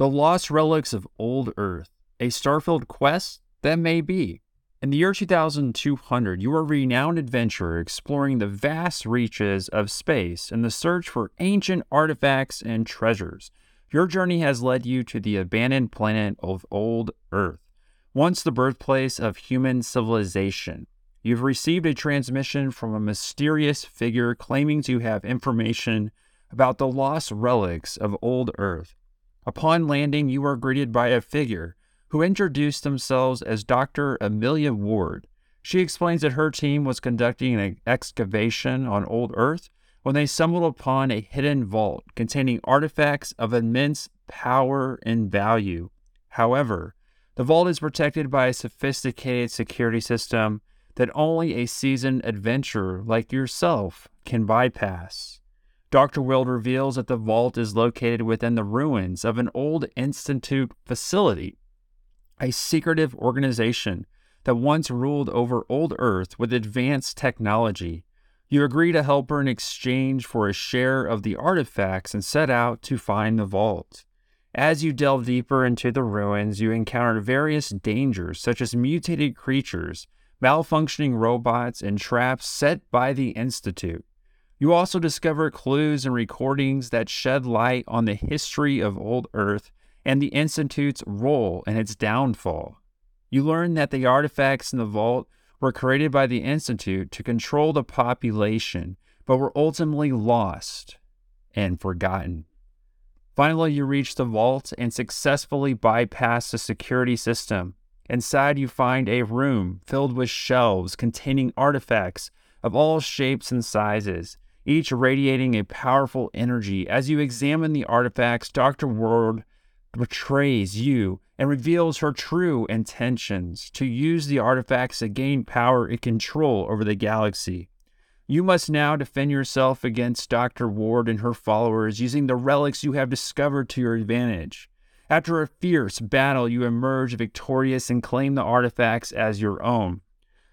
The Lost Relics of Old Earth, a Starfield quest that may be. In the year 2200, you are a renowned adventurer exploring the vast reaches of space in the search for ancient artifacts and treasures. Your journey has led you to the abandoned planet of Old Earth, once the birthplace of human civilization. You've received a transmission from a mysterious figure claiming to have information about the lost relics of Old Earth. Upon landing, you are greeted by a figure who introduced themselves as Dr. Amelia Ward. She explains that her team was conducting an excavation on Old Earth when they stumbled upon a hidden vault containing artifacts of immense power and value. However, the vault is protected by a sophisticated security system that only a seasoned adventurer like yourself can bypass. Dr. Wild reveals that the vault is located within the ruins of an old Institute facility, a secretive organization that once ruled over old Earth with advanced technology. You agree to help her in exchange for a share of the artifacts and set out to find the vault. As you delve deeper into the ruins, you encounter various dangers such as mutated creatures, malfunctioning robots, and traps set by the Institute. You also discover clues and recordings that shed light on the history of Old Earth and the Institute's role in its downfall. You learn that the artifacts in the vault were created by the Institute to control the population, but were ultimately lost and forgotten. Finally, you reach the vault and successfully bypass the security system. Inside, you find a room filled with shelves containing artifacts of all shapes and sizes each radiating a powerful energy. As you examine the artifacts, Dr. Ward betrays you and reveals her true intentions to use the artifacts to gain power and control over the galaxy. You must now defend yourself against Dr. Ward and her followers using the relics you have discovered to your advantage. After a fierce battle, you emerge victorious and claim the artifacts as your own.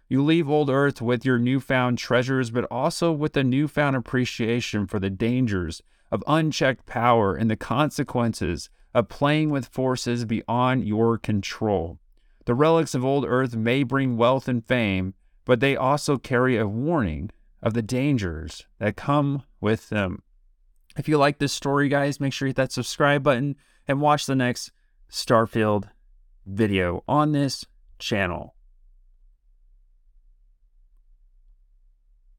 You leave old Earth with your newfound treasures, but also with a newfound appreciation for the dangers of unchecked power and the consequences of playing with forces beyond your control. The relics of old Earth may bring wealth and fame, but they also carry a warning of the dangers that come with them. If you like this story, guys, make sure you hit that subscribe button and watch the next Starfield video on this channel.